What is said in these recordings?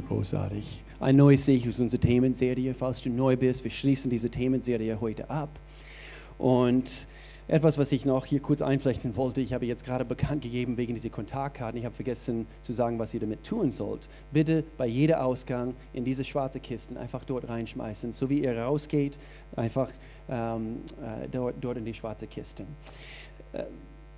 so großartig. Ein neues Sieg ist unsere Themenserie. Falls du neu bist, wir schließen diese Themenserie heute ab. Und etwas, was ich noch hier kurz einflechten wollte, ich habe jetzt gerade bekannt gegeben wegen dieser Kontaktkarten. Ich habe vergessen zu sagen, was ihr damit tun sollt. Bitte bei jedem Ausgang in diese schwarze Kisten einfach dort reinschmeißen. So wie ihr rausgeht, einfach ähm, äh, dort, dort in die schwarze Kiste. Äh,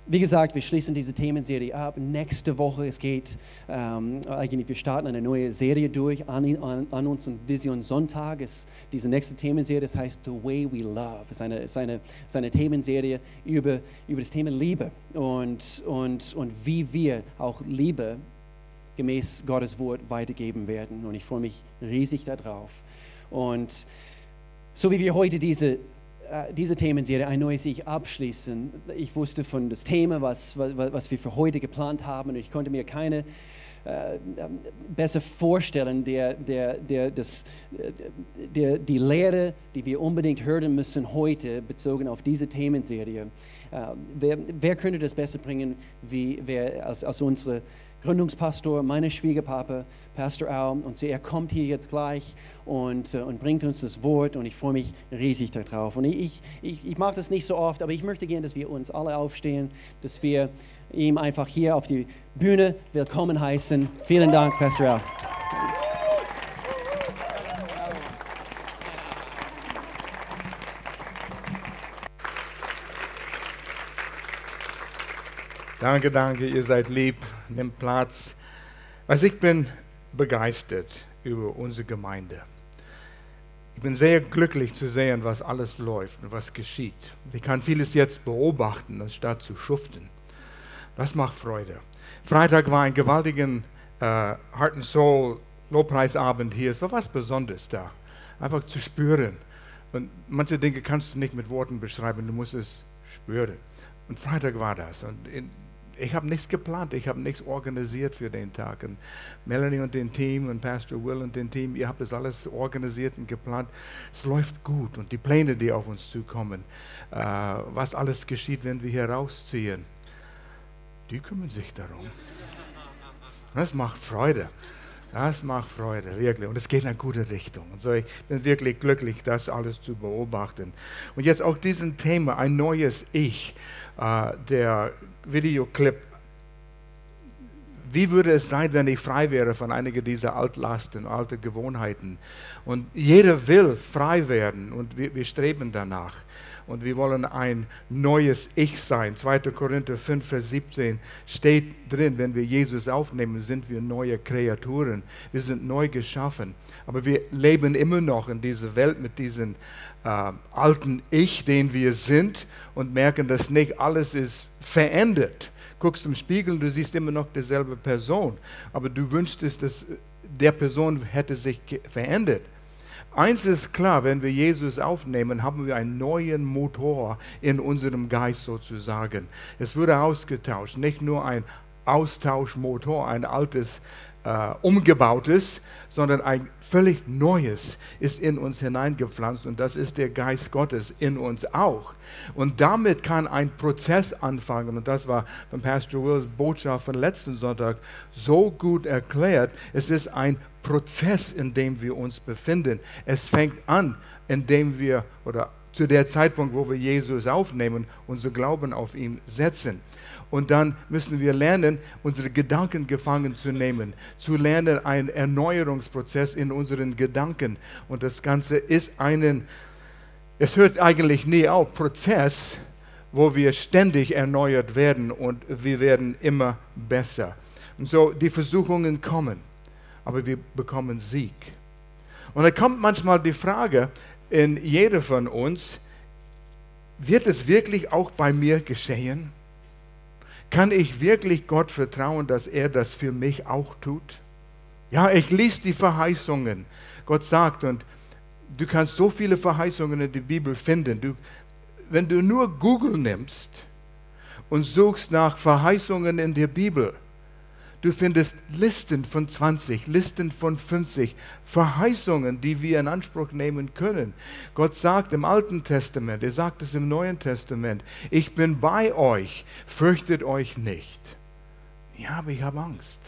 wie gesagt, wir schließen diese Themenserie ab. Nächste Woche, es geht ähm, eigentlich, wir starten eine neue Serie durch an, an, an unserem Vision Sonntag. Es, diese nächste Themenserie, das heißt The Way We Love. Es ist eine, ist eine, ist eine Themenserie über, über das Thema Liebe und, und, und wie wir auch Liebe gemäß Gottes Wort weitergeben werden. Und ich freue mich riesig darauf. Und so wie wir heute diese diese Themenserie ein neues Ich abschließen. Ich wusste von das Thema, was, was, was wir für heute geplant haben und ich konnte mir keine äh, besser vorstellen, der, der, der, das, der, die Lehre, die wir unbedingt hören müssen heute, bezogen auf diese Themenserie. Äh, wer, wer könnte das besser bringen, wie wer als, als unsere Gründungspastor, meine Schwiegerpapa, Pastor Al. Und er kommt hier jetzt gleich und, äh, und bringt uns das Wort und ich freue mich riesig darauf. Und ich, ich, ich mache das nicht so oft, aber ich möchte gerne, dass wir uns alle aufstehen, dass wir ihm einfach hier auf die Bühne willkommen heißen. Vielen Dank, Pastor Al. Danke, danke, ihr seid lieb, nehmt Platz. Also ich bin begeistert über unsere Gemeinde. Ich bin sehr glücklich zu sehen, was alles läuft und was geschieht. Ich kann vieles jetzt beobachten, anstatt zu schuften. Das macht Freude. Freitag war ein gewaltiger äh, Heart and Soul Lobpreisabend hier. Es war was Besonderes da. Einfach zu spüren. Und manche Dinge kannst du nicht mit Worten beschreiben, du musst es spüren. Und Freitag war das. Und in, ich habe nichts geplant, ich habe nichts organisiert für den Tag. Und Melanie und den Team und Pastor Will und den Team, ihr habt das alles organisiert und geplant. Es läuft gut und die Pläne, die auf uns zukommen, äh, was alles geschieht, wenn wir hier rausziehen, die kümmern sich darum. Das macht Freude. Das macht Freude, wirklich. Und es geht in eine gute Richtung. Und so, ich bin wirklich glücklich, das alles zu beobachten. Und jetzt auch diesen Thema, ein neues Ich. Äh, der video clip. Wie würde es sein, wenn ich frei wäre von einigen dieser Altlasten, alten Gewohnheiten? Und jeder will frei werden und wir, wir streben danach und wir wollen ein neues Ich sein. 2. Korinther 5, Vers 17 steht drin, wenn wir Jesus aufnehmen, sind wir neue Kreaturen. Wir sind neu geschaffen. Aber wir leben immer noch in dieser Welt mit diesem äh, alten Ich, den wir sind und merken, dass nicht alles ist verändert. Guckst im Spiegel, du siehst immer noch dieselbe Person, aber du wünschst, dass der Person hätte sich verändert. Eins ist klar, wenn wir Jesus aufnehmen, haben wir einen neuen Motor in unserem Geist sozusagen. Es wurde ausgetauscht, nicht nur ein Austauschmotor, ein altes äh, umgebautes, sondern ein völlig neues ist in uns hineingepflanzt und das ist der Geist Gottes in uns auch. Und damit kann ein Prozess anfangen und das war von Pastor Wills Botschaft von letzten Sonntag so gut erklärt. Es ist ein Prozess, in dem wir uns befinden. Es fängt an, indem wir oder zu der Zeitpunkt, wo wir Jesus aufnehmen, unser Glauben auf ihn setzen. Und dann müssen wir lernen, unsere Gedanken gefangen zu nehmen, zu lernen, einen Erneuerungsprozess in unseren Gedanken. Und das Ganze ist ein, es hört eigentlich nie auf, Prozess, wo wir ständig erneuert werden und wir werden immer besser. Und so, die Versuchungen kommen, aber wir bekommen Sieg. Und da kommt manchmal die Frage in jeder von uns, wird es wirklich auch bei mir geschehen? Kann ich wirklich Gott vertrauen, dass er das für mich auch tut? Ja, ich lese die Verheißungen. Gott sagt, und du kannst so viele Verheißungen in der Bibel finden. Du, wenn du nur Google nimmst und suchst nach Verheißungen in der Bibel, Du findest Listen von 20, Listen von 50, Verheißungen, die wir in Anspruch nehmen können. Gott sagt im Alten Testament, er sagt es im Neuen Testament, ich bin bei euch, fürchtet euch nicht. Ja, aber ich habe Angst.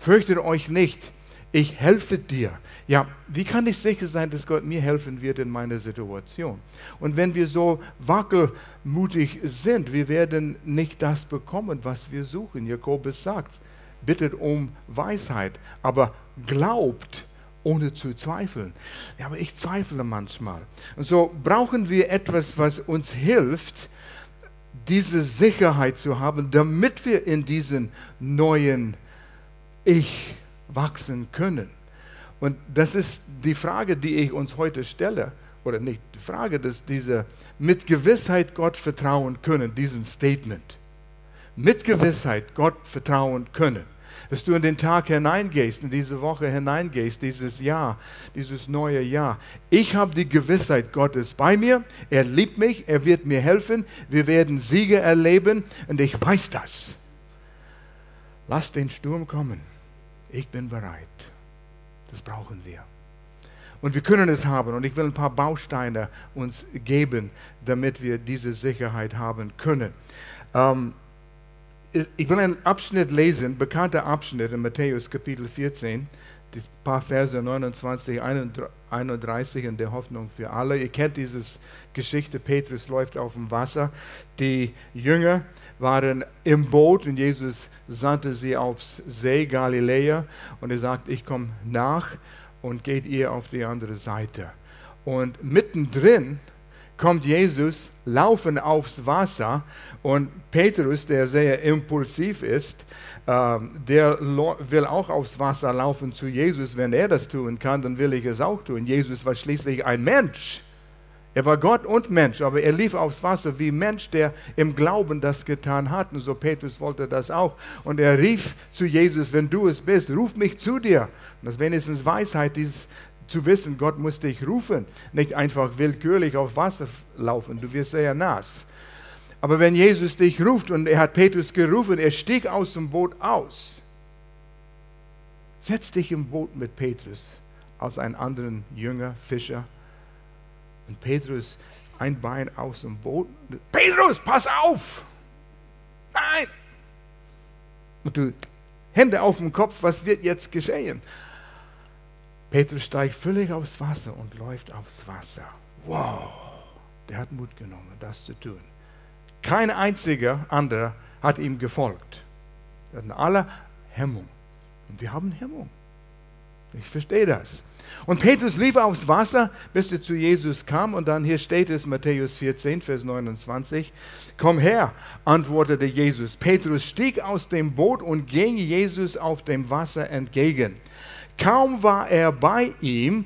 Fürchtet euch nicht. ich helfe dir. Ja, wie kann ich sicher sein, dass Gott mir helfen wird in meiner Situation? Und wenn wir so wackelmutig sind, wir werden nicht das bekommen, was wir suchen. Jakobus sagt, bittet um Weisheit, aber glaubt ohne zu zweifeln. Ja, aber ich zweifle manchmal. Und so brauchen wir etwas, was uns hilft, diese Sicherheit zu haben, damit wir in diesen neuen Ich wachsen können. Und das ist die Frage, die ich uns heute stelle, oder nicht die Frage, dass diese mit Gewissheit Gott vertrauen können, diesen Statement. Mit Gewissheit Gott vertrauen können. Dass du in den Tag hineingehst, in diese Woche hineingehst, dieses Jahr, dieses neue Jahr. Ich habe die Gewissheit, Gott ist bei mir, er liebt mich, er wird mir helfen, wir werden Siege erleben und ich weiß das. Lass den Sturm kommen ich bin bereit. Das brauchen wir. Und wir können es haben. Und ich will ein paar Bausteine uns geben, damit wir diese Sicherheit haben können. Ähm, ich will einen Abschnitt lesen, bekannter Abschnitt in Matthäus Kapitel 14, die paar Verse 29, 31 in der Hoffnung für alle. Ihr kennt diese Geschichte, Petrus läuft auf dem Wasser. Die Jünger waren im Boot und Jesus sandte sie aufs See Galiläa und er sagt, ich komme nach und geht ihr auf die andere Seite. Und mittendrin kommt Jesus laufen aufs Wasser und Petrus, der sehr impulsiv ist, äh, der will auch aufs Wasser laufen zu Jesus. Wenn er das tun kann, dann will ich es auch tun. Jesus war schließlich ein Mensch. Er war Gott und Mensch, aber er lief aufs Wasser wie Mensch, der im Glauben das getan hat. Und so Petrus wollte das auch. Und er rief zu Jesus, wenn du es bist, ruf mich zu dir. Und das ist wenigstens Weisheit, dieses, zu wissen, Gott muss dich rufen, nicht einfach willkürlich auf Wasser laufen, du wirst sehr nass. Aber wenn Jesus dich ruft und er hat Petrus gerufen, er stieg aus dem Boot aus. Setz dich im Boot mit Petrus als einen anderen Jünger, Fischer. Und Petrus ein Bein aus dem Boot. Petrus, pass auf! Nein! Und du Hände auf dem Kopf, was wird jetzt geschehen? Petrus steigt völlig aufs Wasser und läuft aufs Wasser. Wow, der hat Mut genommen, das zu tun. Kein einziger anderer hat ihm gefolgt. Wir hatten alle Hemmung. Und wir haben Hemmung. Ich verstehe das. Und Petrus lief aufs Wasser, bis er zu Jesus kam. Und dann hier steht es, Matthäus 14, Vers 29. Komm her, antwortete Jesus. Petrus stieg aus dem Boot und ging Jesus auf dem Wasser entgegen. Kaum war er bei ihm,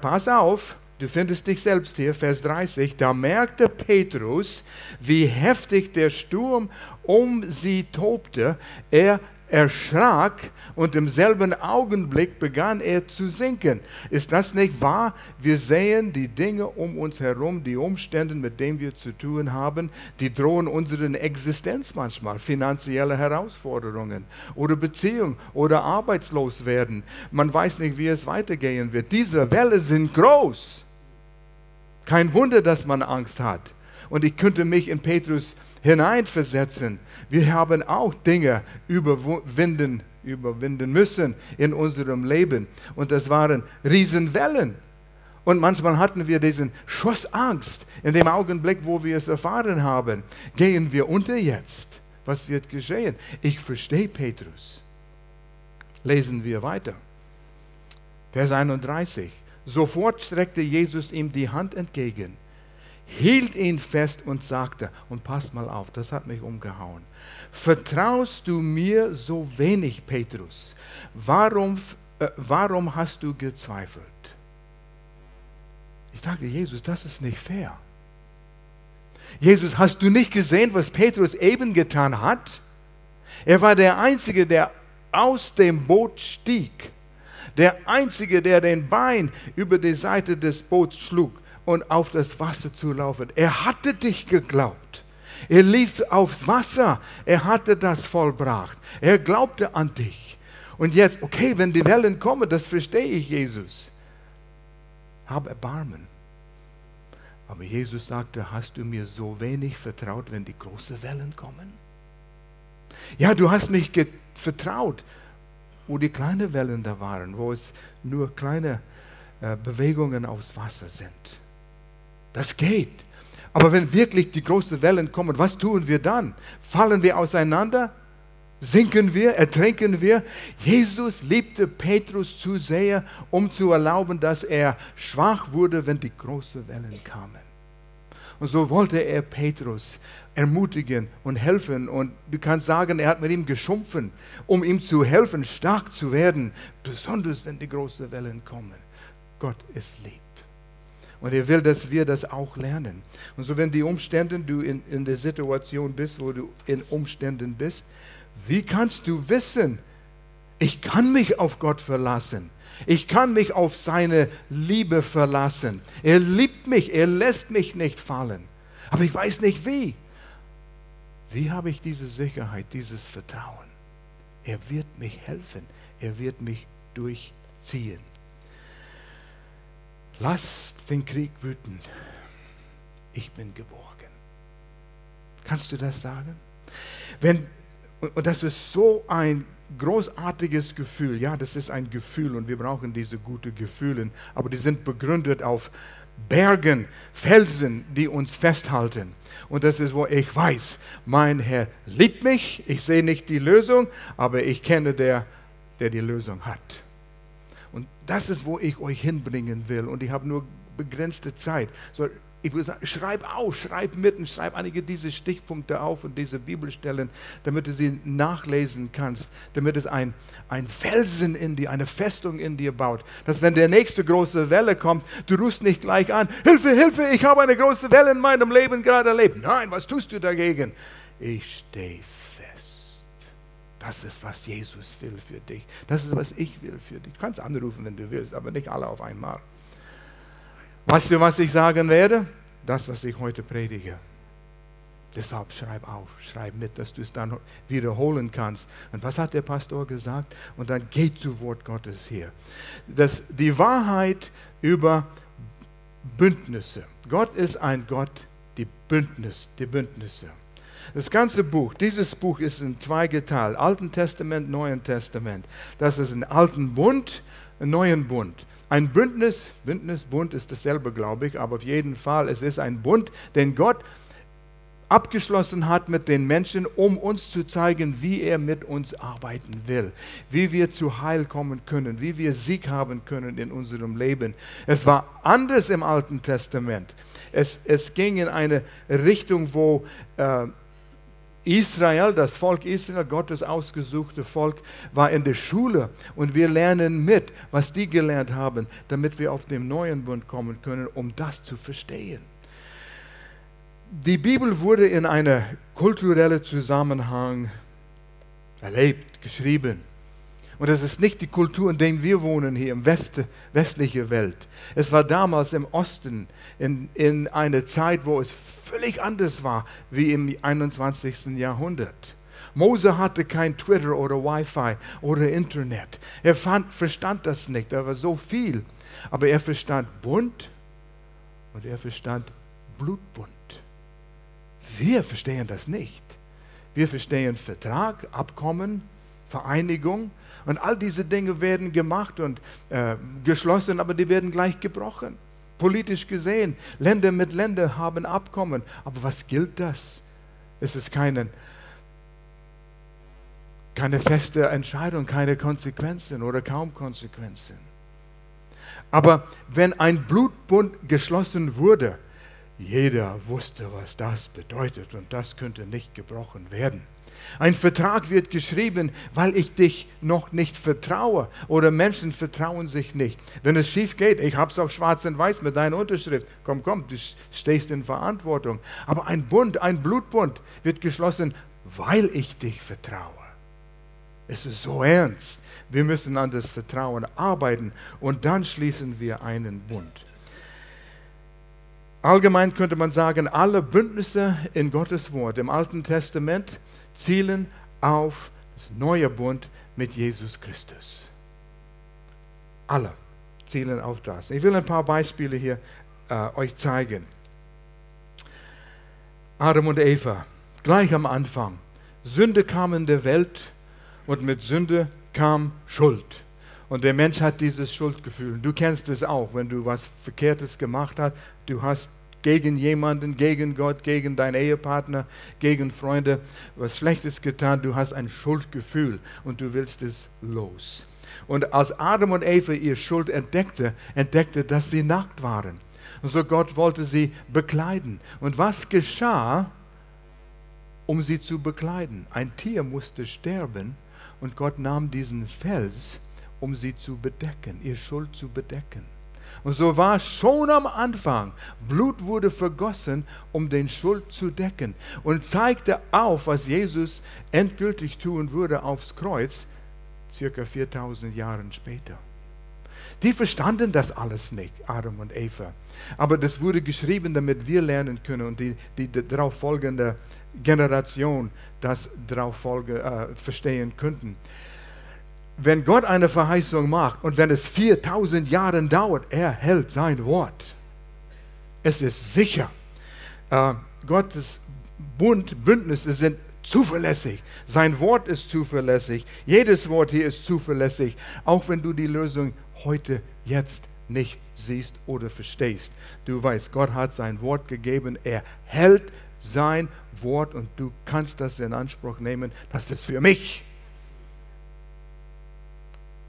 pass auf, du findest dich selbst hier, Vers 30, da merkte Petrus, wie heftig der Sturm um sie tobte. Er erschrak und im selben Augenblick begann er zu sinken. Ist das nicht wahr? Wir sehen die Dinge um uns herum, die Umstände, mit denen wir zu tun haben, die drohen unseren Existenz manchmal, finanzielle Herausforderungen oder Beziehung oder arbeitslos werden. Man weiß nicht, wie es weitergehen wird. Diese Welle sind groß. Kein Wunder, dass man Angst hat. Und ich könnte mich in Petrus hineinversetzen. Wir haben auch Dinge überwinden, überwinden müssen in unserem Leben. Und das waren Riesenwellen. Und manchmal hatten wir diesen Schuss Angst. In dem Augenblick, wo wir es erfahren haben, gehen wir unter jetzt. Was wird geschehen? Ich verstehe Petrus. Lesen wir weiter. Vers 31. Sofort streckte Jesus ihm die Hand entgegen hielt ihn fest und sagte, und passt mal auf, das hat mich umgehauen, vertraust du mir so wenig, Petrus? Warum, äh, warum hast du gezweifelt? Ich dachte, Jesus, das ist nicht fair. Jesus, hast du nicht gesehen, was Petrus eben getan hat? Er war der Einzige, der aus dem Boot stieg. Der Einzige, der den Bein über die Seite des Boots schlug und auf das Wasser zu laufen. Er hatte dich geglaubt. Er lief aufs Wasser. Er hatte das vollbracht. Er glaubte an dich. Und jetzt, okay, wenn die Wellen kommen, das verstehe ich, Jesus. Hab Erbarmen. Aber Jesus sagte, hast du mir so wenig vertraut, wenn die großen Wellen kommen? Ja, du hast mich vertraut. wo die kleinen Wellen da waren, wo es nur kleine äh, Bewegungen aufs Wasser sind. Das geht. Aber wenn wirklich die großen Wellen kommen, was tun wir dann? Fallen wir auseinander? Sinken wir? Ertrinken wir? Jesus liebte Petrus zu sehr, um zu erlauben, dass er schwach wurde, wenn die großen Wellen kamen. Und so wollte er Petrus ermutigen und helfen. Und du kannst sagen, er hat mit ihm geschumpfen, um ihm zu helfen, stark zu werden, besonders wenn die großen Wellen kommen. Gott ist lieb. Und er will, dass wir das auch lernen. Und so, wenn die Umstände, du in, in der Situation bist, wo du in Umständen bist, wie kannst du wissen, ich kann mich auf Gott verlassen? Ich kann mich auf seine Liebe verlassen. Er liebt mich, er lässt mich nicht fallen. Aber ich weiß nicht wie. Wie habe ich diese Sicherheit, dieses Vertrauen? Er wird mich helfen, er wird mich durchziehen. Lass den Krieg wüten. Ich bin geborgen. Kannst du das sagen? Wenn, und das ist so ein großartiges Gefühl. Ja, das ist ein Gefühl und wir brauchen diese guten Gefühle, aber die sind begründet auf Bergen, Felsen, die uns festhalten. Und das ist, wo ich weiß, mein Herr liebt mich. Ich sehe nicht die Lösung, aber ich kenne der, der die Lösung hat. Und das ist, wo ich euch hinbringen will. Und ich habe nur begrenzte Zeit. So, ich würde sagen, schreib auf, schreib mitten, schreib einige dieser Stichpunkte auf und diese Bibelstellen, damit du sie nachlesen kannst, damit es ein, ein Felsen in dir, eine Festung in dir baut. Dass wenn der nächste große Welle kommt, du rufst nicht gleich an, Hilfe, Hilfe, ich habe eine große Welle in meinem Leben gerade erlebt. Nein, was tust du dagegen? Ich stehe. Das ist, was Jesus will für dich. Das ist, was ich will für dich. Du kannst anrufen, wenn du willst, aber nicht alle auf einmal. Weißt du, was ich sagen werde? Das, was ich heute predige. Deshalb schreib auf, schreib mit, dass du es dann wiederholen kannst. Und was hat der Pastor gesagt? Und dann geht zu Wort Gottes hier. Das, die Wahrheit über Bündnisse. Gott ist ein Gott, die Bündnis, die Bündnisse. Das ganze Buch, dieses Buch ist in zwei geteilt, Alten Testament, Neuen Testament. Das ist ein alten Bund, einen neuen Bund. Ein Bündnis, Bündnis, Bund ist dasselbe, glaube ich, aber auf jeden Fall, es ist ein Bund, den Gott abgeschlossen hat mit den Menschen, um uns zu zeigen, wie er mit uns arbeiten will, wie wir zu Heil kommen können, wie wir Sieg haben können in unserem Leben. Es war anders im Alten Testament. Es, es ging in eine Richtung, wo äh, Israel, das Volk Israel, Gottes ausgesuchte Volk, war in der Schule und wir lernen mit, was die gelernt haben, damit wir auf den neuen Bund kommen können, um das zu verstehen. Die Bibel wurde in einem kulturellen Zusammenhang erlebt, geschrieben. Und das ist nicht die Kultur, in der wir wohnen hier im West, westlichen Welt. Es war damals im Osten, in, in einer Zeit, wo es völlig anders war wie im 21. Jahrhundert. Mose hatte kein Twitter oder Wi-Fi oder Internet. Er fand, verstand das nicht. Da war so viel. Aber er verstand Bund und er verstand Blutbund. Wir verstehen das nicht. Wir verstehen Vertrag, Abkommen, Vereinigung und all diese Dinge werden gemacht und äh, geschlossen, aber die werden gleich gebrochen. Politisch gesehen, Länder mit Ländern haben Abkommen. Aber was gilt das? Es ist keine, keine feste Entscheidung, keine Konsequenzen oder kaum Konsequenzen. Aber wenn ein Blutbund geschlossen wurde, jeder wusste, was das bedeutet und das könnte nicht gebrochen werden. Ein Vertrag wird geschrieben, weil ich dich noch nicht vertraue oder Menschen vertrauen sich nicht. Wenn es schief geht, ich habe es auch schwarz und weiß mit deiner Unterschrift. Komm, komm, du stehst in Verantwortung. Aber ein Bund, ein Blutbund wird geschlossen, weil ich dich vertraue. Es ist so ernst. Wir müssen an das Vertrauen arbeiten und dann schließen wir einen Bund. Allgemein könnte man sagen, alle Bündnisse in Gottes Wort im Alten Testament zielen auf das neue Bund mit Jesus Christus. Alle zielen auf das. Ich will ein paar Beispiele hier äh, euch zeigen. Adam und Eva, gleich am Anfang. Sünde kam in der Welt und mit Sünde kam Schuld. Und der Mensch hat dieses Schuldgefühl. Du kennst es auch, wenn du was Verkehrtes gemacht hast. Du hast gegen jemanden, gegen Gott, gegen deinen Ehepartner, gegen Freunde was Schlechtes getan. Du hast ein Schuldgefühl und du willst es los. Und als Adam und Eva ihr Schuld entdeckte, entdeckte, dass sie nackt waren. Und so Gott wollte sie bekleiden. Und was geschah, um sie zu bekleiden? Ein Tier musste sterben und Gott nahm diesen Fels, um sie zu bedecken, ihr Schuld zu bedecken. Und so war schon am Anfang, Blut wurde vergossen, um den Schuld zu decken und zeigte auf, was Jesus endgültig tun würde aufs Kreuz, circa 4000 Jahre später. Die verstanden das alles nicht, Adam und Eva. Aber das wurde geschrieben, damit wir lernen können und die, die, die darauf folgende Generation das darauf folge, äh, verstehen könnten. Wenn Gott eine Verheißung macht und wenn es 4000 Jahre dauert, er hält sein Wort. Es ist sicher. Äh, Gottes Bund, Bündnisse sind zuverlässig. Sein Wort ist zuverlässig. Jedes Wort hier ist zuverlässig, auch wenn du die Lösung heute, jetzt nicht siehst oder verstehst. Du weißt, Gott hat sein Wort gegeben, er hält sein Wort und du kannst das in Anspruch nehmen. Das ist für mich.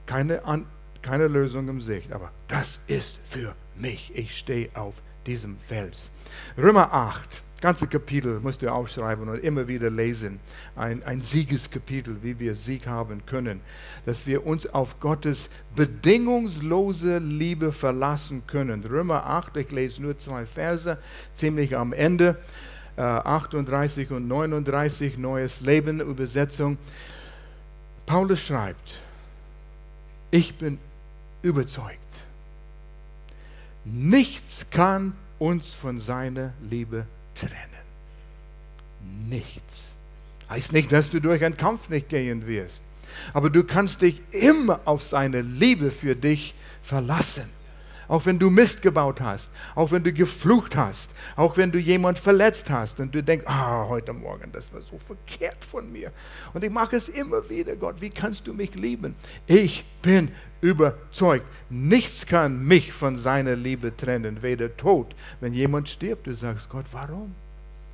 Keine, An keine Lösung im Sicht, aber das ist für mich. Ich stehe auf diesem Fels. Römer 8 ganze Kapitel musst du aufschreiben und immer wieder lesen. Ein, ein Siegeskapitel, wie wir Sieg haben können. Dass wir uns auf Gottes bedingungslose Liebe verlassen können. Römer 8, ich lese nur zwei Verse, ziemlich am Ende. Äh, 38 und 39, Neues Leben, Übersetzung. Paulus schreibt, ich bin überzeugt, nichts kann uns von seiner Liebe trennen. Nichts. Heißt nicht, dass du durch einen Kampf nicht gehen wirst. Aber du kannst dich immer auf seine Liebe für dich verlassen. Auch wenn du Mist gebaut hast, auch wenn du geflucht hast, auch wenn du jemand verletzt hast und du denkst, ah, heute Morgen, das war so verkehrt von mir. Und ich mache es immer wieder, Gott, wie kannst du mich lieben? Ich bin überzeugt, nichts kann mich von seiner Liebe trennen, weder Tod. Wenn jemand stirbt, du sagst, Gott, warum?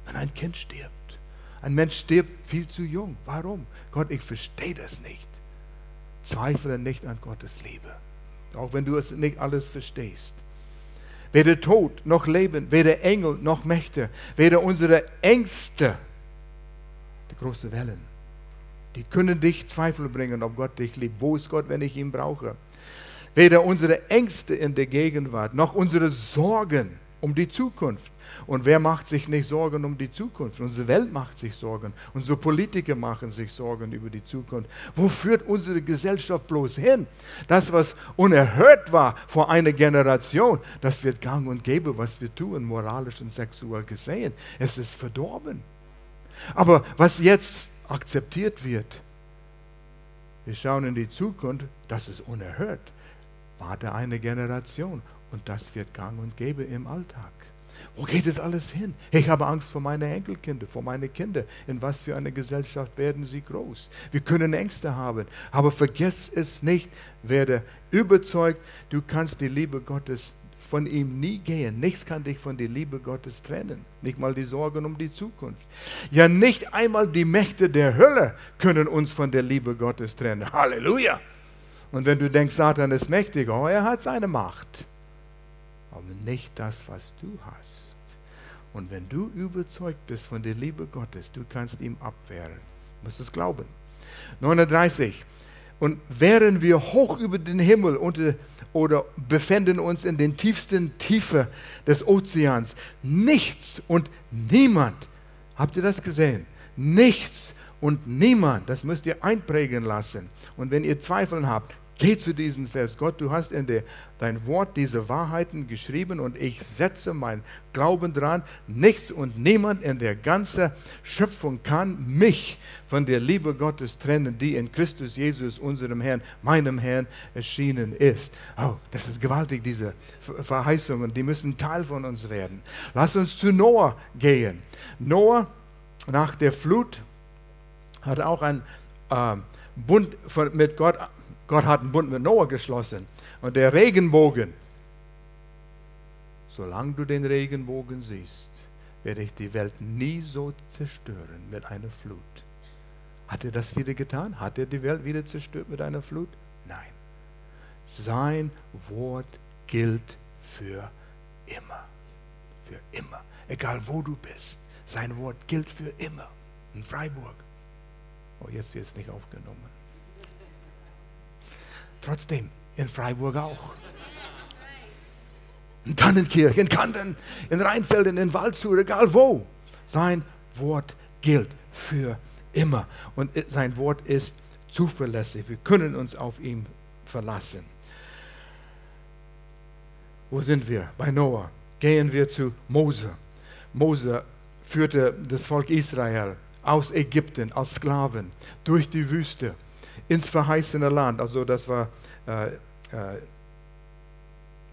Wenn ein Kind stirbt. Ein Mensch stirbt viel zu jung. Warum? Gott, ich verstehe das nicht. Zweifle nicht an Gottes Liebe auch wenn du es nicht alles verstehst. Weder Tod noch Leben, weder Engel noch Mächte, weder unsere Ängste, die großen Wellen, die können dich Zweifel bringen, ob Gott dich liebt. Wo ist Gott, wenn ich ihn brauche? Weder unsere Ängste in der Gegenwart, noch unsere Sorgen um die Zukunft, und wer macht sich nicht Sorgen um die Zukunft? Unsere Welt macht sich Sorgen. Unsere Politiker machen sich Sorgen über die Zukunft. Wo führt unsere Gesellschaft bloß hin? Das, was unerhört war vor einer Generation, das wird gang und gäbe, was wir tun, moralisch und sexuell gesehen. Es ist verdorben. Aber was jetzt akzeptiert wird, wir schauen in die Zukunft, das ist unerhört. Warte eine Generation und das wird gang und gäbe im Alltag. Wo geht es alles hin? Ich habe Angst vor meinen Enkelkinder, vor meine Kinder. In was für einer Gesellschaft werden sie groß? Wir können Ängste haben, aber vergiss es nicht. Werde überzeugt, du kannst die Liebe Gottes von ihm nie gehen. Nichts kann dich von der Liebe Gottes trennen. Nicht mal die Sorgen um die Zukunft. Ja, nicht einmal die Mächte der Hölle können uns von der Liebe Gottes trennen. Halleluja! Und wenn du denkst, Satan ist mächtig, oh, er hat seine Macht aber nicht das, was du hast. Und wenn du überzeugt bist von der Liebe Gottes, du kannst ihm abwehren. Du musst es glauben. 39. Und wären wir hoch über den Himmel unter, oder befinden uns in den tiefsten Tiefe des Ozeans, nichts und niemand, habt ihr das gesehen? Nichts und niemand, das müsst ihr einprägen lassen. Und wenn ihr Zweifel habt, Geh zu diesem Vers. Gott, du hast in der, dein Wort diese Wahrheiten geschrieben und ich setze mein Glauben dran. Nichts und niemand in der ganzen Schöpfung kann mich von der Liebe Gottes trennen, die in Christus Jesus, unserem Herrn, meinem Herrn, erschienen ist. Oh, das ist gewaltig, diese Verheißungen. Die müssen Teil von uns werden. Lass uns zu Noah gehen. Noah nach der Flut hat auch ein äh, Bund mit Gott, Gott hat einen Bund mit Noah geschlossen. Und der Regenbogen, solange du den Regenbogen siehst, werde ich die Welt nie so zerstören mit einer Flut. Hat er das wieder getan? Hat er die Welt wieder zerstört mit einer Flut? Nein. Sein Wort gilt für immer. Für immer. Egal wo du bist. Sein Wort gilt für immer. In Freiburg. Oh, jetzt wird es nicht aufgenommen. Trotzdem, in Freiburg auch. In Tannenkirch, in Kanden, in Rheinfelden, in Waldshut, egal wo. Sein Wort gilt für immer. Und sein Wort ist zuverlässig. Wir können uns auf ihn verlassen. Wo sind wir? Bei Noah. Gehen wir zu Mose. Mose führte das Volk Israel aus Ägypten als Sklaven durch die Wüste ins verheißene Land. Also das war, äh, äh,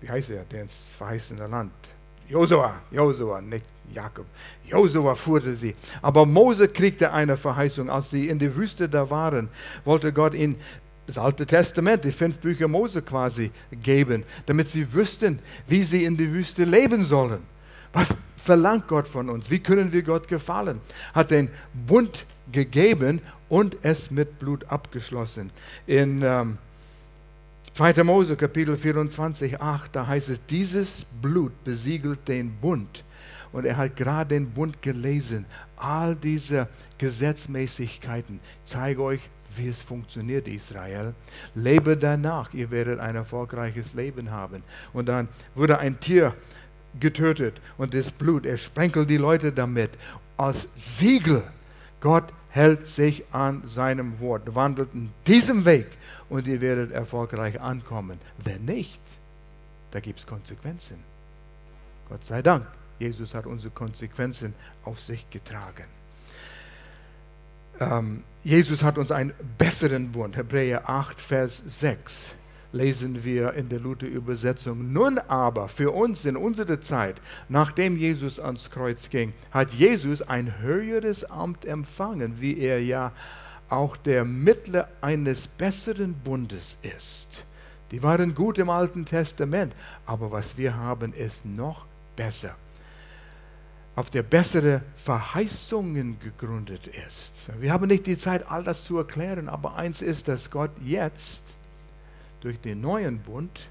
wie heißt er, der ins verheißene Land? Josua, Josua, nicht Jakob. Josua führte sie. Aber Mose kriegte eine Verheißung. Als sie in der Wüste da waren, wollte Gott ihnen das Alte Testament, die fünf Bücher Mose quasi geben, damit sie wüssten, wie sie in der Wüste leben sollen. Was verlangt Gott von uns? Wie können wir Gott gefallen? Hat den Bund gegeben und es mit Blut abgeschlossen. In ähm, 2. Mose Kapitel 24, 8, da heißt es, dieses Blut besiegelt den Bund. Und er hat gerade den Bund gelesen. All diese Gesetzmäßigkeiten. Zeige euch, wie es funktioniert, Israel. Lebe danach, ihr werdet ein erfolgreiches Leben haben. Und dann wurde ein Tier getötet und das Blut, er sprenkelt die Leute damit als Siegel. Gott hält sich an seinem Wort, wandelt in diesem Weg und ihr werdet erfolgreich ankommen. Wenn nicht, da gibt es Konsequenzen. Gott sei Dank, Jesus hat unsere Konsequenzen auf sich getragen. Ähm, Jesus hat uns einen besseren Bund, Hebräer 8, Vers 6 lesen wir in der Luther-Übersetzung. Nun aber für uns in unserer Zeit, nachdem Jesus ans Kreuz ging, hat Jesus ein höheres Amt empfangen, wie er ja auch der Mittler eines besseren Bundes ist. Die waren gut im Alten Testament, aber was wir haben, ist noch besser. Auf der bessere Verheißungen gegründet ist. Wir haben nicht die Zeit, all das zu erklären, aber eins ist, dass Gott jetzt durch den neuen Bund,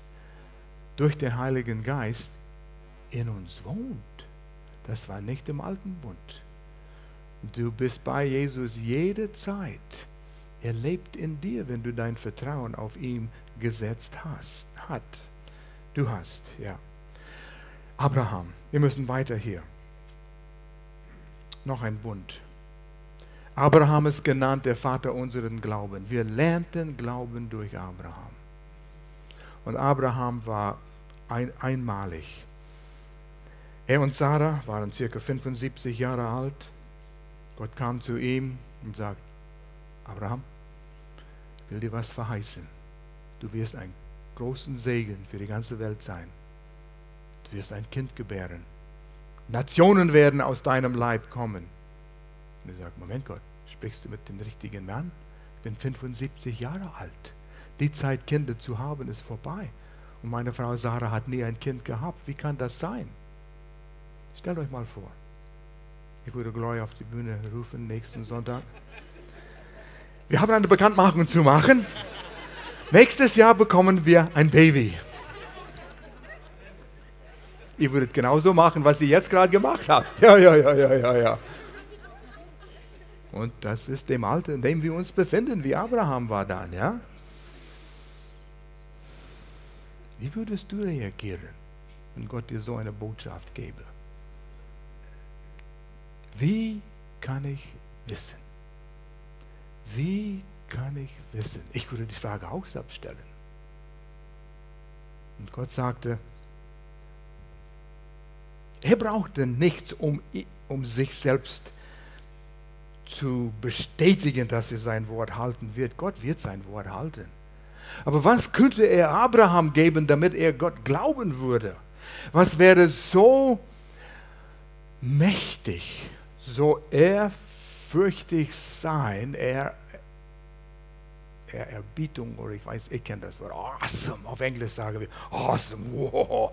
durch den Heiligen Geist in uns wohnt. Das war nicht im alten Bund. Du bist bei Jesus jede Zeit. Er lebt in dir, wenn du dein Vertrauen auf ihn gesetzt hast. Hat. Du hast, ja. Abraham. Wir müssen weiter hier. Noch ein Bund. Abraham ist genannt der Vater unseren Glauben. Wir lernten Glauben durch Abraham. Und Abraham war ein, einmalig. Er und Sarah waren circa 75 Jahre alt. Gott kam zu ihm und sagt, Abraham, ich will dir was verheißen. Du wirst ein großen Segen für die ganze Welt sein. Du wirst ein Kind gebären. Nationen werden aus deinem Leib kommen. Und er sagt, Moment Gott, sprichst du mit dem richtigen Mann? Ich bin 75 Jahre alt. Die Zeit, Kinder zu haben, ist vorbei. Und meine Frau Sarah hat nie ein Kind gehabt. Wie kann das sein? Stellt euch mal vor. Ich würde Gloria auf die Bühne rufen nächsten Sonntag. Wir haben eine Bekanntmachung zu machen. Nächstes Jahr bekommen wir ein Baby. Ihr würdet genauso machen, was ihr jetzt gerade gemacht habt. Ja, ja, ja, ja, ja, ja. Und das ist dem Alter, in dem wir uns befinden, wie Abraham war dann, ja? Wie würdest du reagieren, wenn Gott dir so eine Botschaft gäbe? Wie kann ich wissen? Wie kann ich wissen? Ich würde die Frage auch selbst stellen. Und Gott sagte, er brauchte nichts, um, um sich selbst zu bestätigen, dass er sein Wort halten wird. Gott wird sein Wort halten. Aber was könnte er Abraham geben, damit er Gott glauben würde? Was wäre so mächtig, so ehrfürchtig sein, er Ehrerbietung oder ich weiß, ich kenne das Wort awesome. Auf Englisch sagen wir awesome. Wow.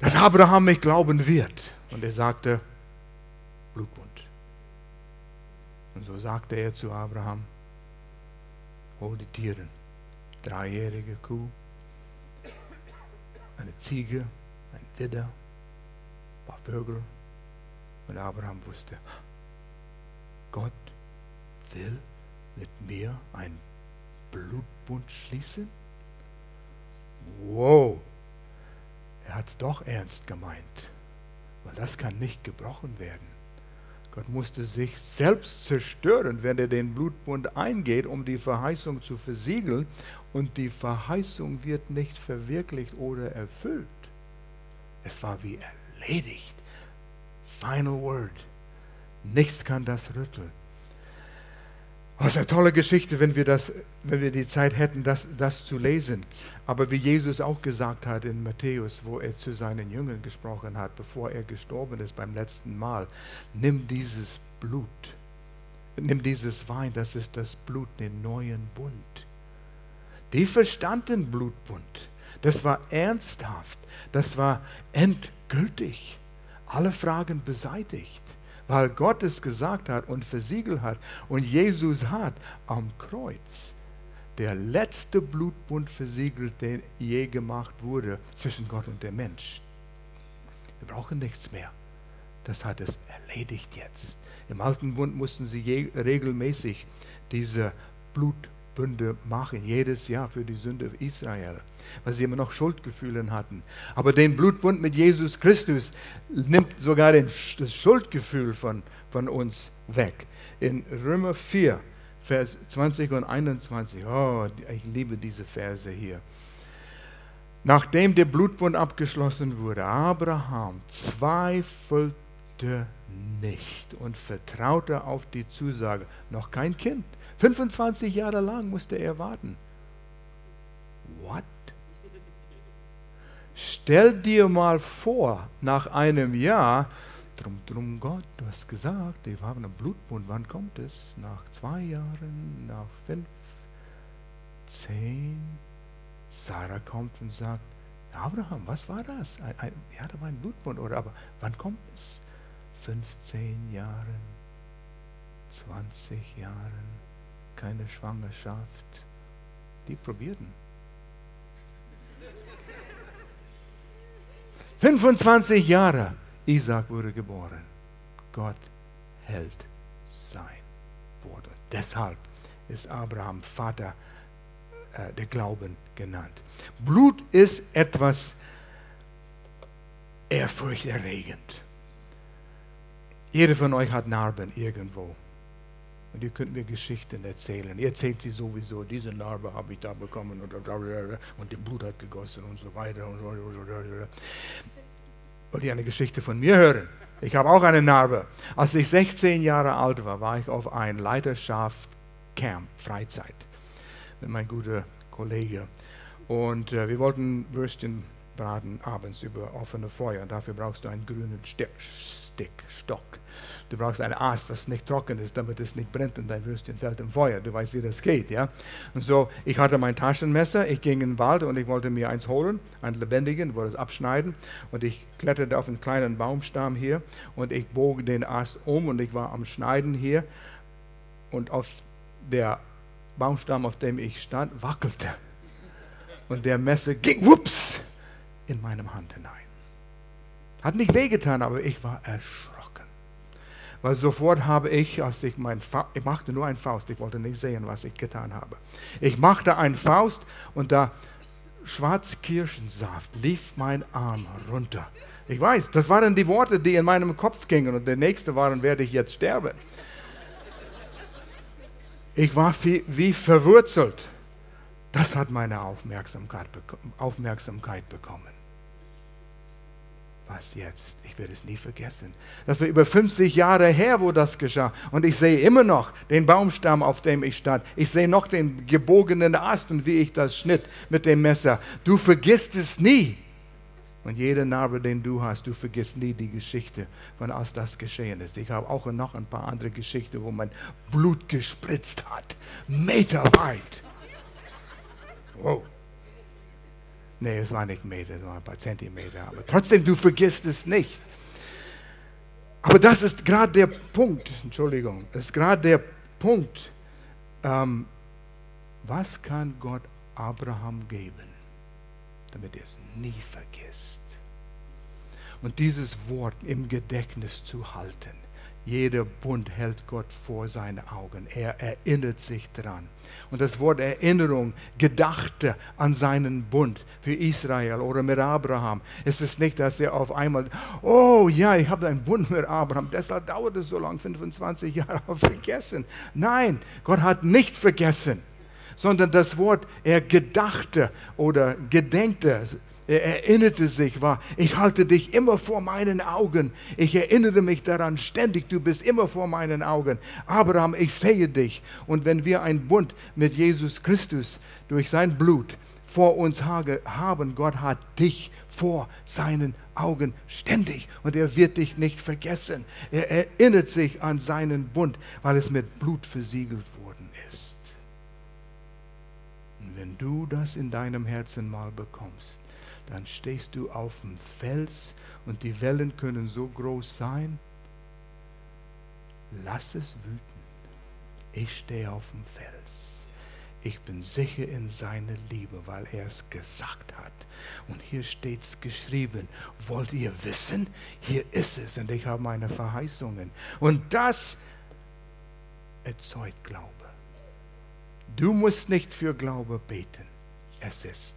Dass Abraham mich glauben wird. Und er sagte, Blutbund. Und so sagte er zu Abraham, hol die Tiere, dreijährige Kuh, eine Ziege, ein Widder, ein paar Vögel. Und Abraham wusste, Gott will mit mir ein Blutbund schließen? Wow, er hat es doch ernst gemeint, weil das kann nicht gebrochen werden. Gott musste sich selbst zerstören, wenn er den Blutbund eingeht, um die Verheißung zu versiegeln. Und die Verheißung wird nicht verwirklicht oder erfüllt. Es war wie erledigt. Final word. Nichts kann das rütteln. Was eine tolle Geschichte, wenn wir, das, wenn wir die Zeit hätten, das, das zu lesen. Aber wie Jesus auch gesagt hat in Matthäus, wo er zu seinen Jüngern gesprochen hat, bevor er gestorben ist beim letzten Mal, nimm dieses Blut, nimm dieses Wein, das ist das Blut, den neuen Bund. Die verstanden Blutbund. Das war ernsthaft, das war endgültig. Alle Fragen beseitigt weil Gott es gesagt hat und versiegelt hat und Jesus hat am Kreuz der letzte Blutbund versiegelt, der je gemacht wurde zwischen Gott und dem Mensch. Wir brauchen nichts mehr. Das hat es erledigt jetzt. Im alten Bund mussten sie regelmäßig diese Blutbund Bünde machen, jedes Jahr für die Sünde Israel, weil sie immer noch Schuldgefühle hatten. Aber den Blutbund mit Jesus Christus nimmt sogar den, das Schuldgefühl von, von uns weg. In Römer 4, Vers 20 und 21, oh, ich liebe diese Verse hier. Nachdem der Blutbund abgeschlossen wurde, Abraham zweifelte nicht und vertraute auf die Zusage, noch kein Kind 25 Jahre lang musste er warten. What? Stell dir mal vor, nach einem Jahr, drum, drum Gott, du hast gesagt, wir haben einen Blutbund, wann kommt es? Nach zwei Jahren, nach fünf, zehn? Sarah kommt und sagt, Abraham, was war das? Ein, ein, ja, da war ein Blutbund, oder? Aber wann kommt es? 15 Jahren, 20 Jahren keine Schwangerschaft. Die probierten. 25 Jahre, Isaac wurde geboren. Gott hält sein Wort. Deshalb ist Abraham Vater äh, der Glauben genannt. Blut ist etwas ehrfurchterregend. Jeder von euch hat Narben irgendwo. Und ihr könnt mir Geschichten erzählen. Ihr erzählt sie sowieso, diese Narbe habe ich da bekommen und, und das Blut hat gegossen und so weiter. Und, Wollt ihr eine Geschichte von mir hören? Ich habe auch eine Narbe. Als ich 16 Jahre alt war, war ich auf ein Leiterschaft-Camp, Freizeit, mit meinem guten Kollege. Und äh, wir wollten Würstchen braten abends über offene Feuer. Dafür brauchst du einen grünen Stick, Stock. Du brauchst einen Ast, was nicht trocken ist, damit es nicht brennt und dein Würstchen fällt im Feuer. Du weißt, wie das geht, ja? Und so, ich hatte mein Taschenmesser, ich ging in den Wald und ich wollte mir eins holen, einen lebendigen, wollte es abschneiden und ich kletterte auf einen kleinen Baumstamm hier und ich bog den Ast um und ich war am Schneiden hier und auf der Baumstamm, auf dem ich stand, wackelte. Und der Messer ging, whoops, in meinem Hand hinein. Hat nicht wehgetan, aber ich war erschrocken. Weil sofort habe ich, als ich mein Fa ich machte nur ein Faust, ich wollte nicht sehen, was ich getan habe. Ich machte ein Faust und da Schwarzkirschensaft lief mein Arm runter. Ich weiß, das waren die Worte, die in meinem Kopf gingen und der nächste waren, werde ich jetzt sterben. Ich war wie, wie verwurzelt. Das hat meine Aufmerksamkeit, Aufmerksamkeit bekommen was jetzt? Ich werde es nie vergessen. Das war über 50 Jahre her, wo das geschah. Und ich sehe immer noch den Baumstamm, auf dem ich stand. Ich sehe noch den gebogenen Ast und wie ich das schnitt mit dem Messer. Du vergisst es nie. Und jede Narbe, den du hast, du vergisst nie die Geschichte, von als das geschehen ist. Ich habe auch noch ein paar andere Geschichten, wo mein Blut gespritzt hat. Meterweit. Wow. Nee, es war nicht Meter, es waren ein paar Zentimeter. Aber trotzdem, du vergisst es nicht. Aber das ist gerade der Punkt, Entschuldigung, das ist gerade der Punkt. Ähm, was kann Gott Abraham geben, damit er es nie vergisst? Und dieses Wort im Gedächtnis zu halten. Jeder Bund hält Gott vor seine Augen. Er erinnert sich dran. Und das Wort Erinnerung, gedachte an seinen Bund für Israel oder mit Abraham. Es ist nicht, dass er auf einmal, oh ja, ich habe einen Bund mit Abraham, deshalb dauert es so lang, 25 Jahre, vergessen. Nein, Gott hat nicht vergessen, sondern das Wort, er gedachte oder gedenkte, er erinnerte sich, war, ich halte dich immer vor meinen Augen. Ich erinnere mich daran ständig, du bist immer vor meinen Augen. Abraham, ich sehe dich. Und wenn wir einen Bund mit Jesus Christus durch sein Blut vor uns haben, Gott hat dich vor seinen Augen ständig und er wird dich nicht vergessen. Er erinnert sich an seinen Bund, weil es mit Blut versiegelt worden ist. Und wenn du das in deinem Herzen mal bekommst, dann stehst du auf dem Fels und die Wellen können so groß sein. Lass es wüten. Ich stehe auf dem Fels. Ich bin sicher in seiner Liebe, weil er es gesagt hat. Und hier steht es geschrieben. Wollt ihr wissen? Hier ist es. Und ich habe meine Verheißungen. Und das erzeugt Glaube. Du musst nicht für Glaube beten. Es ist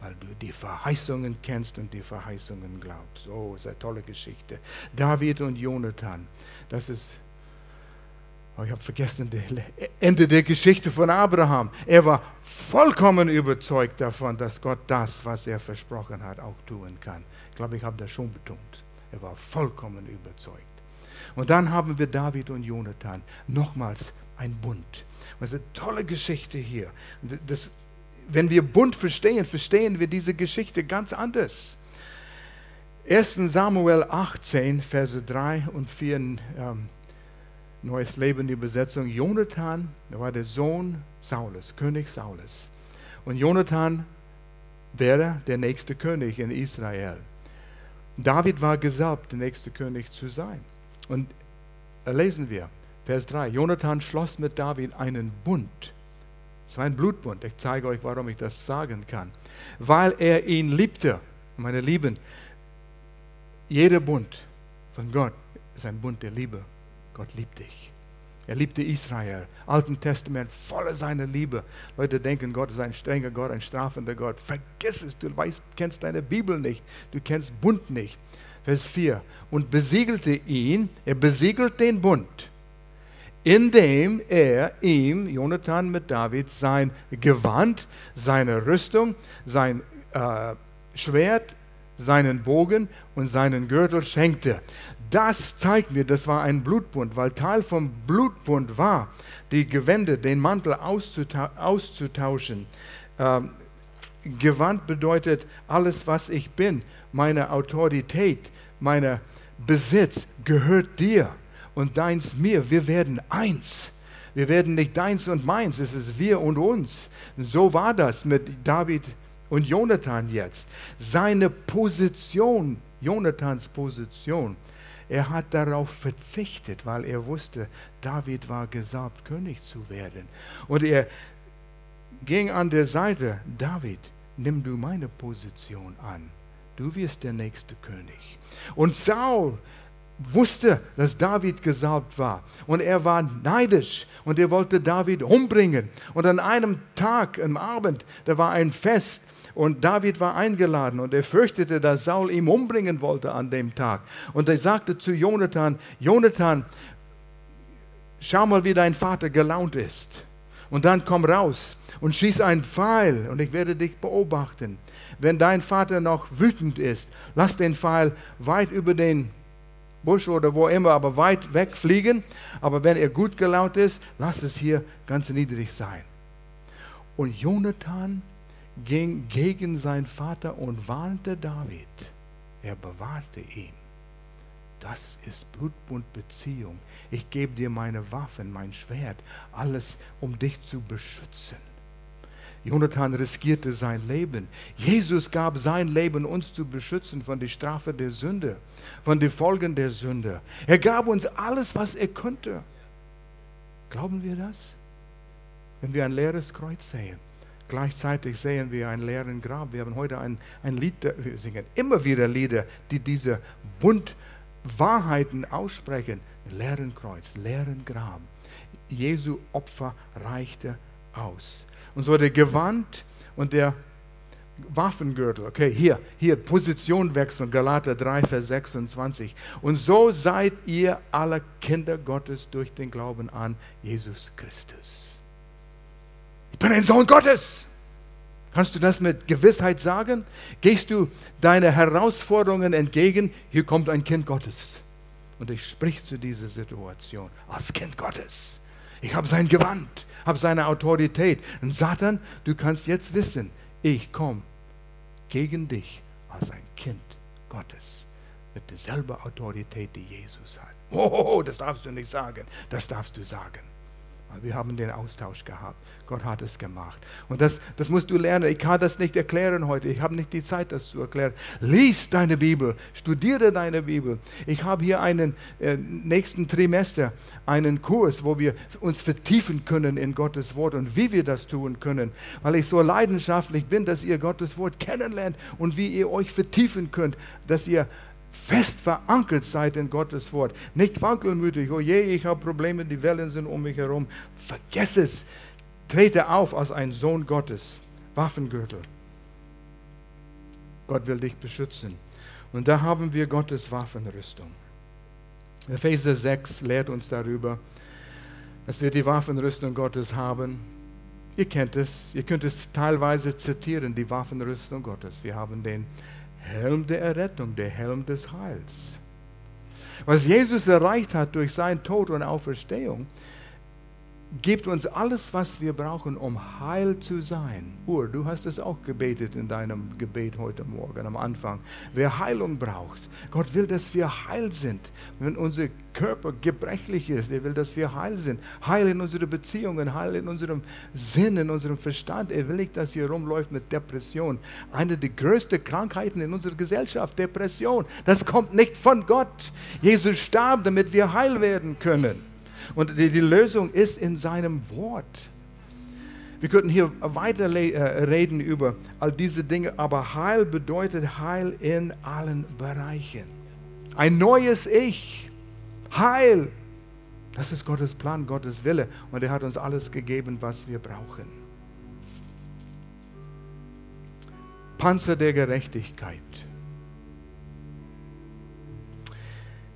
weil du die Verheißungen kennst und die Verheißungen glaubst. Oh, ist eine tolle Geschichte. David und Jonathan, das ist, oh, ich habe vergessen, das Ende der Geschichte von Abraham. Er war vollkommen überzeugt davon, dass Gott das, was er versprochen hat, auch tun kann. Ich glaube, ich habe das schon betont. Er war vollkommen überzeugt. Und dann haben wir David und Jonathan. Nochmals ein Bund. Das ist eine tolle Geschichte hier. Das wenn wir bunt verstehen, verstehen wir diese Geschichte ganz anders. 1. Samuel 18, Verse 3 und 4, ähm, Neues Leben, die Übersetzung. Jonathan, der war der Sohn Saulus, König Saulus. Und Jonathan wäre der nächste König in Israel. David war gesalbt, der nächste König zu sein. Und lesen wir, Vers 3. Jonathan schloss mit David einen Bund es war ein Blutbund. Ich zeige euch, warum ich das sagen kann. Weil er ihn liebte. Meine Lieben, jeder Bund von Gott ist ein Bund der Liebe. Gott liebt dich. Er liebte Israel. Alten Testament voller seiner Liebe. Leute denken, Gott ist ein strenger Gott, ein strafender Gott. Vergiss es, du weißt, kennst deine Bibel nicht. Du kennst Bund nicht. Vers 4. Und besiegelte ihn, er besiegelt den Bund indem er ihm, Jonathan mit David, sein Gewand, seine Rüstung, sein äh, Schwert, seinen Bogen und seinen Gürtel schenkte. Das zeigt mir, das war ein Blutbund, weil Teil vom Blutbund war, die Gewände, den Mantel auszutauschen. Ähm, Gewand bedeutet alles, was ich bin, meine Autorität, mein Besitz gehört dir und deins mir. Wir werden eins. Wir werden nicht deins und meins, es ist wir und uns. So war das mit David und Jonathan jetzt. Seine Position, Jonathans Position, er hat darauf verzichtet, weil er wusste, David war gesalbt, König zu werden. Und er ging an der Seite, David, nimm du meine Position an. Du wirst der nächste König. Und Saul wusste, dass David gesalbt war. Und er war neidisch und er wollte David umbringen. Und an einem Tag, am Abend, da war ein Fest und David war eingeladen und er fürchtete, dass Saul ihn umbringen wollte an dem Tag. Und er sagte zu Jonathan, Jonathan, schau mal, wie dein Vater gelaunt ist. Und dann komm raus und schieß einen Pfeil und ich werde dich beobachten. Wenn dein Vater noch wütend ist, lass den Pfeil weit über den Busch oder wo immer, aber weit weg fliegen. Aber wenn er gut gelaunt ist, lasst es hier ganz niedrig sein. Und Jonathan ging gegen seinen Vater und warnte David. Er bewahrte ihn. Das ist Blutbundbeziehung. Ich gebe dir meine Waffen, mein Schwert, alles, um dich zu beschützen. Jonathan riskierte sein Leben. Jesus gab sein Leben, uns zu beschützen von der Strafe der Sünde, von den Folgen der Sünde. Er gab uns alles, was er konnte. Glauben wir das? Wenn wir ein leeres Kreuz sehen, gleichzeitig sehen wir einen leeren Grab. Wir haben heute ein, ein Lied, wir singen immer wieder Lieder, die diese Bund Wahrheiten aussprechen. Leeren Kreuz, leeren Grab. Jesu Opfer reichte aus. Und so der Gewand und der Waffengürtel, okay, hier, hier, Positionwechsel, Galater 3, Vers 26. Und so seid ihr alle Kinder Gottes durch den Glauben an Jesus Christus. Ich bin ein Sohn Gottes. Kannst du das mit Gewissheit sagen? Gehst du deine Herausforderungen entgegen? Hier kommt ein Kind Gottes. Und ich sprich zu dieser Situation als Kind Gottes. Ich habe sein Gewand, habe seine Autorität. Und Satan, du kannst jetzt wissen, ich komme gegen dich als ein Kind Gottes mit derselben Autorität, die Jesus hat. Oh, das darfst du nicht sagen. Das darfst du sagen. Wir haben den Austausch gehabt. Gott hat es gemacht. Und das, das musst du lernen. Ich kann das nicht erklären heute. Ich habe nicht die Zeit, das zu erklären. Lies deine Bibel. Studiere deine Bibel. Ich habe hier einen äh, nächsten Trimester einen Kurs, wo wir uns vertiefen können in Gottes Wort und wie wir das tun können. Weil ich so leidenschaftlich bin, dass ihr Gottes Wort kennenlernt und wie ihr euch vertiefen könnt, dass ihr fest verankert seid in Gottes Wort. Nicht wankelmütig, oh je, ich habe Probleme, die Wellen sind um mich herum. Vergess es. Trete auf als ein Sohn Gottes. Waffengürtel. Gott will dich beschützen. Und da haben wir Gottes Waffenrüstung. Epheser 6 lehrt uns darüber, dass wir die Waffenrüstung Gottes haben. Ihr kennt es, ihr könnt es teilweise zitieren, die Waffenrüstung Gottes. Wir haben den Helm der Errettung, der Helm des Heils. Was Jesus erreicht hat durch seinen Tod und Auferstehung, gibt uns alles, was wir brauchen, um heil zu sein. Ur, du hast es auch gebetet in deinem Gebet heute Morgen am Anfang. Wer Heilung braucht, Gott will, dass wir heil sind. Wenn unser Körper gebrechlich ist, er will, dass wir heil sind. Heil in unseren Beziehungen, heil in unserem Sinn, in unserem Verstand. Er will nicht, dass ihr rumläuft mit Depression. Eine der größten Krankheiten in unserer Gesellschaft, Depression. Das kommt nicht von Gott. Jesus starb, damit wir heil werden können. Und die, die Lösung ist in seinem Wort. Wir könnten hier weiter äh, reden über all diese Dinge, aber Heil bedeutet Heil in allen Bereichen. Ein neues Ich. Heil. Das ist Gottes Plan, Gottes Wille. Und er hat uns alles gegeben, was wir brauchen. Panzer der Gerechtigkeit.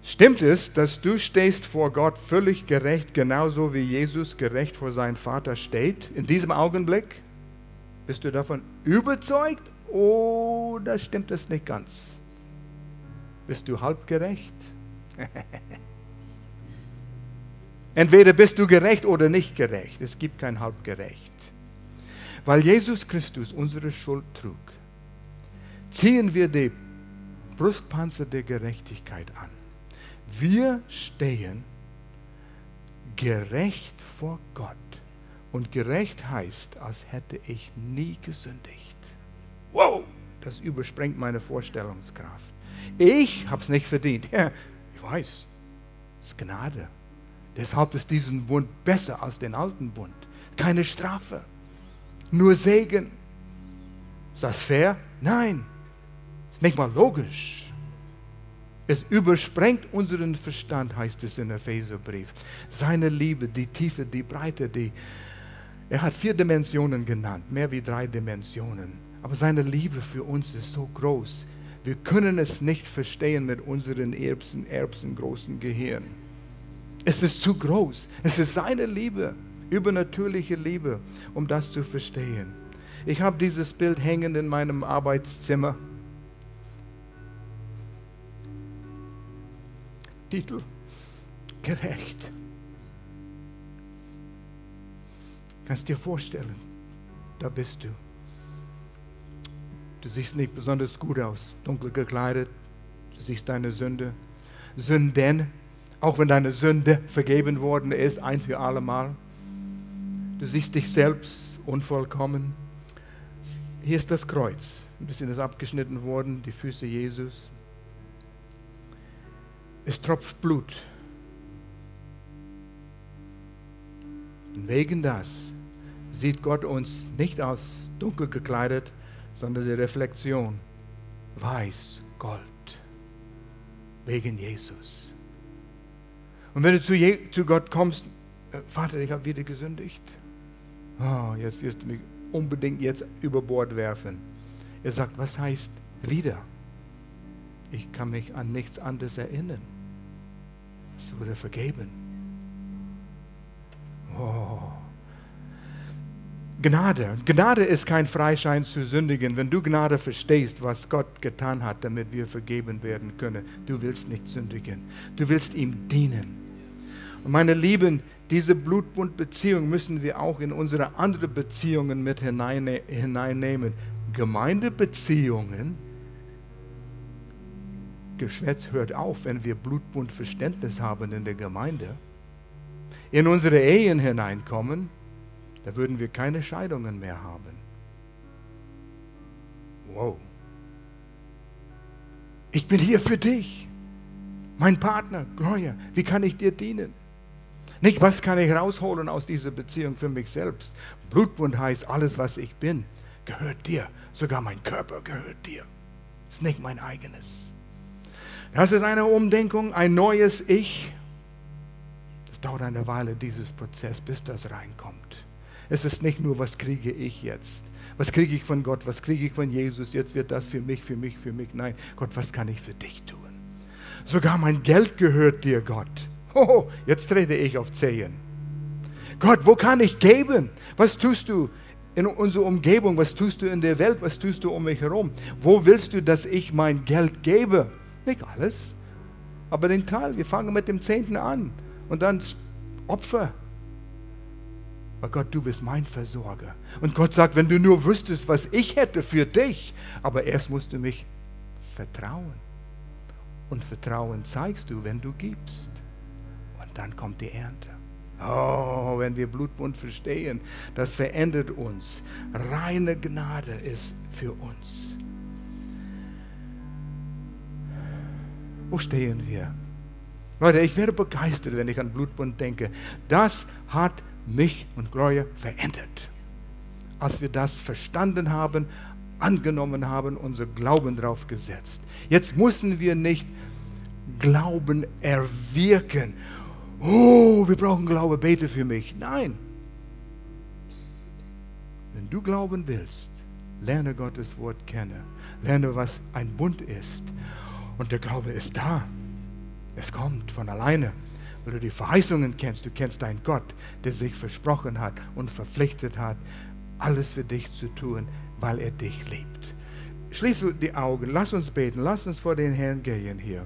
Stimmt es, dass du stehst vor Gott völlig gerecht, genauso wie Jesus gerecht vor seinem Vater steht? In diesem Augenblick bist du davon überzeugt oder stimmt es nicht ganz? Bist du halb gerecht? Entweder bist du gerecht oder nicht gerecht. Es gibt kein halb gerecht. Weil Jesus Christus unsere Schuld trug, ziehen wir die Brustpanzer der Gerechtigkeit an. Wir stehen gerecht vor Gott. Und gerecht heißt, als hätte ich nie gesündigt. Wow, das übersprengt meine Vorstellungskraft. Ich habe es nicht verdient. Ja, ich weiß, es ist Gnade. Deshalb ist diesen Bund besser als den alten Bund. Keine Strafe, nur Segen. Ist das fair? Nein, ist nicht mal logisch. Es übersprengt unseren Verstand, heißt es in Epheserbrief. Seine Liebe, die Tiefe, die Breite, die. Er hat vier Dimensionen genannt, mehr wie drei Dimensionen. Aber seine Liebe für uns ist so groß. Wir können es nicht verstehen mit unseren Erbsen, Erbsen großen Gehirn. Es ist zu groß. Es ist seine Liebe, übernatürliche Liebe, um das zu verstehen. Ich habe dieses Bild hängen in meinem Arbeitszimmer. Titel gerecht. Kannst dir vorstellen, da bist du. Du siehst nicht besonders gut aus, dunkel gekleidet. Du siehst deine Sünde. Sünden, auch wenn deine Sünde vergeben worden ist, ein für alle Mal. Du siehst dich selbst unvollkommen. hier ist das Kreuz. Ein bisschen ist abgeschnitten worden, die Füße Jesus. Es tropft Blut. Und wegen das sieht Gott uns nicht als dunkel gekleidet, sondern die Reflexion weiß Gold. Wegen Jesus. Und wenn du zu, Je zu Gott kommst, äh, Vater, ich habe wieder gesündigt. Oh, jetzt wirst du mich unbedingt jetzt über Bord werfen. Er sagt, was heißt wieder? Ich kann mich an nichts anderes erinnern. Es wurde vergeben. Oh. Gnade. Gnade ist kein Freischein zu sündigen. Wenn du Gnade verstehst, was Gott getan hat, damit wir vergeben werden können, du willst nicht sündigen. Du willst ihm dienen. Und meine Lieben, diese Blutbundbeziehung müssen wir auch in unsere anderen Beziehungen mit hineinnehmen. Gemeindebeziehungen, Geschwätz hört auf, wenn wir Blutbundverständnis haben in der Gemeinde. In unsere Ehen hineinkommen, da würden wir keine Scheidungen mehr haben. Wow. Ich bin hier für dich, mein Partner, Gloria. Wie kann ich dir dienen? Nicht, was kann ich rausholen aus dieser Beziehung für mich selbst? Blutbund heißt, alles, was ich bin, gehört dir. Sogar mein Körper gehört dir. Ist nicht mein eigenes. Das ist eine Umdenkung, ein neues Ich. Es dauert eine Weile, dieses Prozess, bis das reinkommt. Es ist nicht nur, was kriege ich jetzt? Was kriege ich von Gott? Was kriege ich von Jesus? Jetzt wird das für mich, für mich, für mich. Nein, Gott, was kann ich für dich tun? Sogar mein Geld gehört dir, Gott. Oh, jetzt trete ich auf Zehen. Gott, wo kann ich geben? Was tust du in unserer Umgebung? Was tust du in der Welt? Was tust du um mich herum? Wo willst du, dass ich mein Geld gebe? Nicht alles, aber den Teil. Wir fangen mit dem Zehnten an und dann Opfer. Aber Gott, du bist mein Versorger. Und Gott sagt, wenn du nur wüsstest, was ich hätte für dich, aber erst musst du mich vertrauen. Und Vertrauen zeigst du, wenn du gibst. Und dann kommt die Ernte. Oh, wenn wir Blutbund verstehen, das verändert uns. Reine Gnade ist für uns. Wo stehen wir? Leute, ich werde begeistert, wenn ich an Blutbund denke. Das hat mich und Gloria verändert. Als wir das verstanden haben, angenommen haben, unser Glauben drauf gesetzt. Jetzt müssen wir nicht Glauben erwirken. Oh, wir brauchen Glaube, bete für mich. Nein. Wenn du glauben willst, lerne Gottes Wort kennen. Lerne, was ein Bund ist. Und der Glaube ist da. Es kommt von alleine weil du die Verheißungen kennst. Du kennst deinen Gott, der sich versprochen hat und verpflichtet hat, alles für dich zu tun, weil er dich liebt. Schließ die Augen, lass uns beten, lass uns vor den Herrn gehen hier.